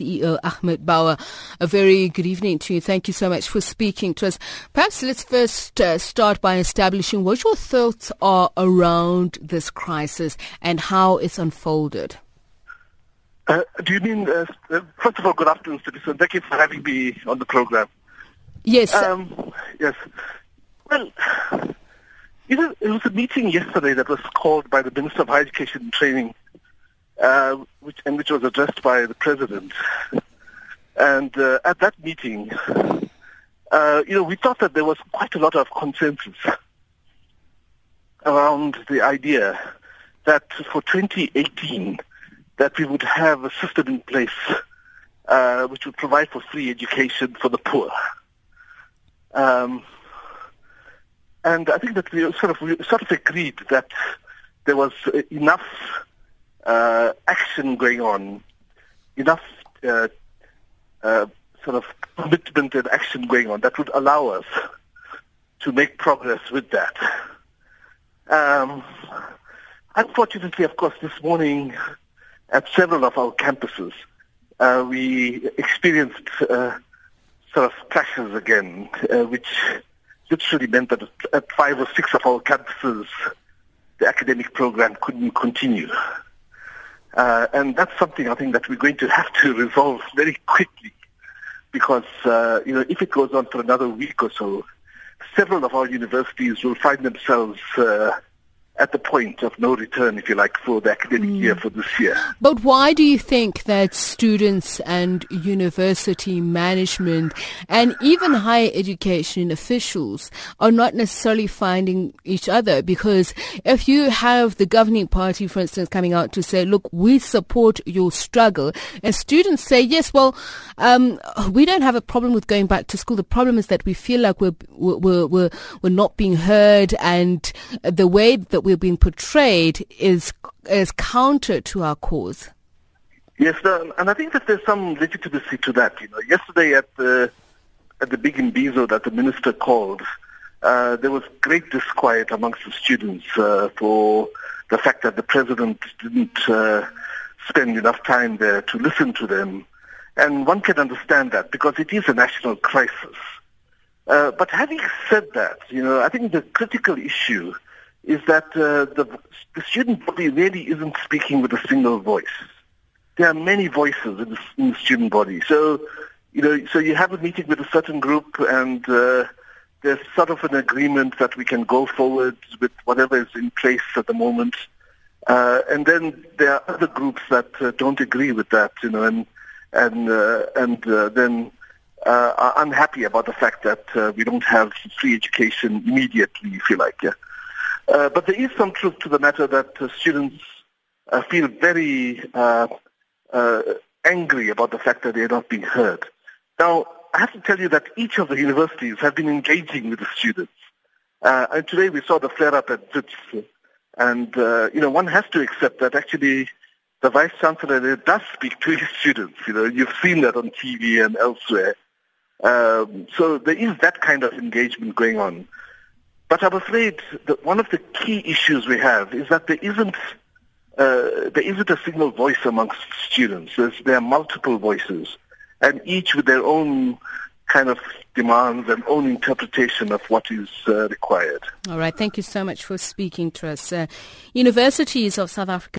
CEO Ahmed Bawa. A very good evening to you. Thank you so much for speaking to us. Perhaps let's first uh, start by establishing what your thoughts are around this crisis and how it's unfolded. Uh, do you mean, uh, uh first of all, good afternoon, citizen. Thank you for having me on the program. Yes. Um, yes. Well, it was a meeting yesterday that was called by the Minister of Higher Education and Training uh, which, and which was addressed by the president. And uh, at that meeting, uh, you know, we thought that there was quite a lot of consensus around the idea that for 2018, that we would have a system in place uh, which would provide for free education for the poor. Um, and I think that we sort of we sort of agreed that there was enough uh, action going on, enough uh, uh, sort of commitment and action going on that would allow us to make progress with that. Um, unfortunately, of course, this morning at several of our campuses, uh, we experienced uh, sort of clashes again, uh, which literally meant that at five or six of our campuses, the academic program couldn't continue. Uh, and that's something I think that we're going to have to resolve very quickly. Because, uh, you know, if it goes on for another week or so, several of our universities will find themselves uh, at the point of no return, if you like, for the academic mm. year for this year. But why do you think that students and university management and even higher education officials are not necessarily finding each other? Because if you have the governing party, for instance, coming out to say, look, we support your struggle, and students say, yes, well, um, we don't have a problem with going back to school. The problem is that we feel like we're, we're, we're, we're not being heard and the way that we we're being portrayed is is counter to our cause. Yes, and I think that there's some legitimacy to that. You know, yesterday at the at the big imbizo that the minister called, uh, there was great disquiet amongst the students uh, for the fact that the president didn't uh, spend enough time there to listen to them. And one can understand that because it is a national crisis. Uh, but having said that, you know, I think the critical issue is that uh, the, the student body really isn't speaking with a single voice. There are many voices in the, in the student body. So, you know, so you have a meeting with a certain group and uh, there's sort of an agreement that we can go forward with whatever is in place at the moment. Uh, and then there are other groups that uh, don't agree with that, you know, and and uh, and uh, then are unhappy about the fact that we don't have free education immediately, if you like. Yeah. Uh, but there is some truth to the matter that uh, students uh, feel very uh, uh, angry about the fact that they're not being heard. Now, I have to tell you that each of the universities have been engaging with the students. and today we saw the flare-up at WITS. And, you know, one has to accept that actually the Vice Chancellor does speak to his students. You know, you've seen that on TV and elsewhere. Um, so there is that kind of engagement going on. But I'm afraid that one of the key issues we have is that there isn't uh, there isn't a single voice amongst students. There's, there are multiple voices, and each with their own kind of demands and own interpretation of what is uh, required. All right. Thank you so much for speaking to us. Uh, universities of South Africa.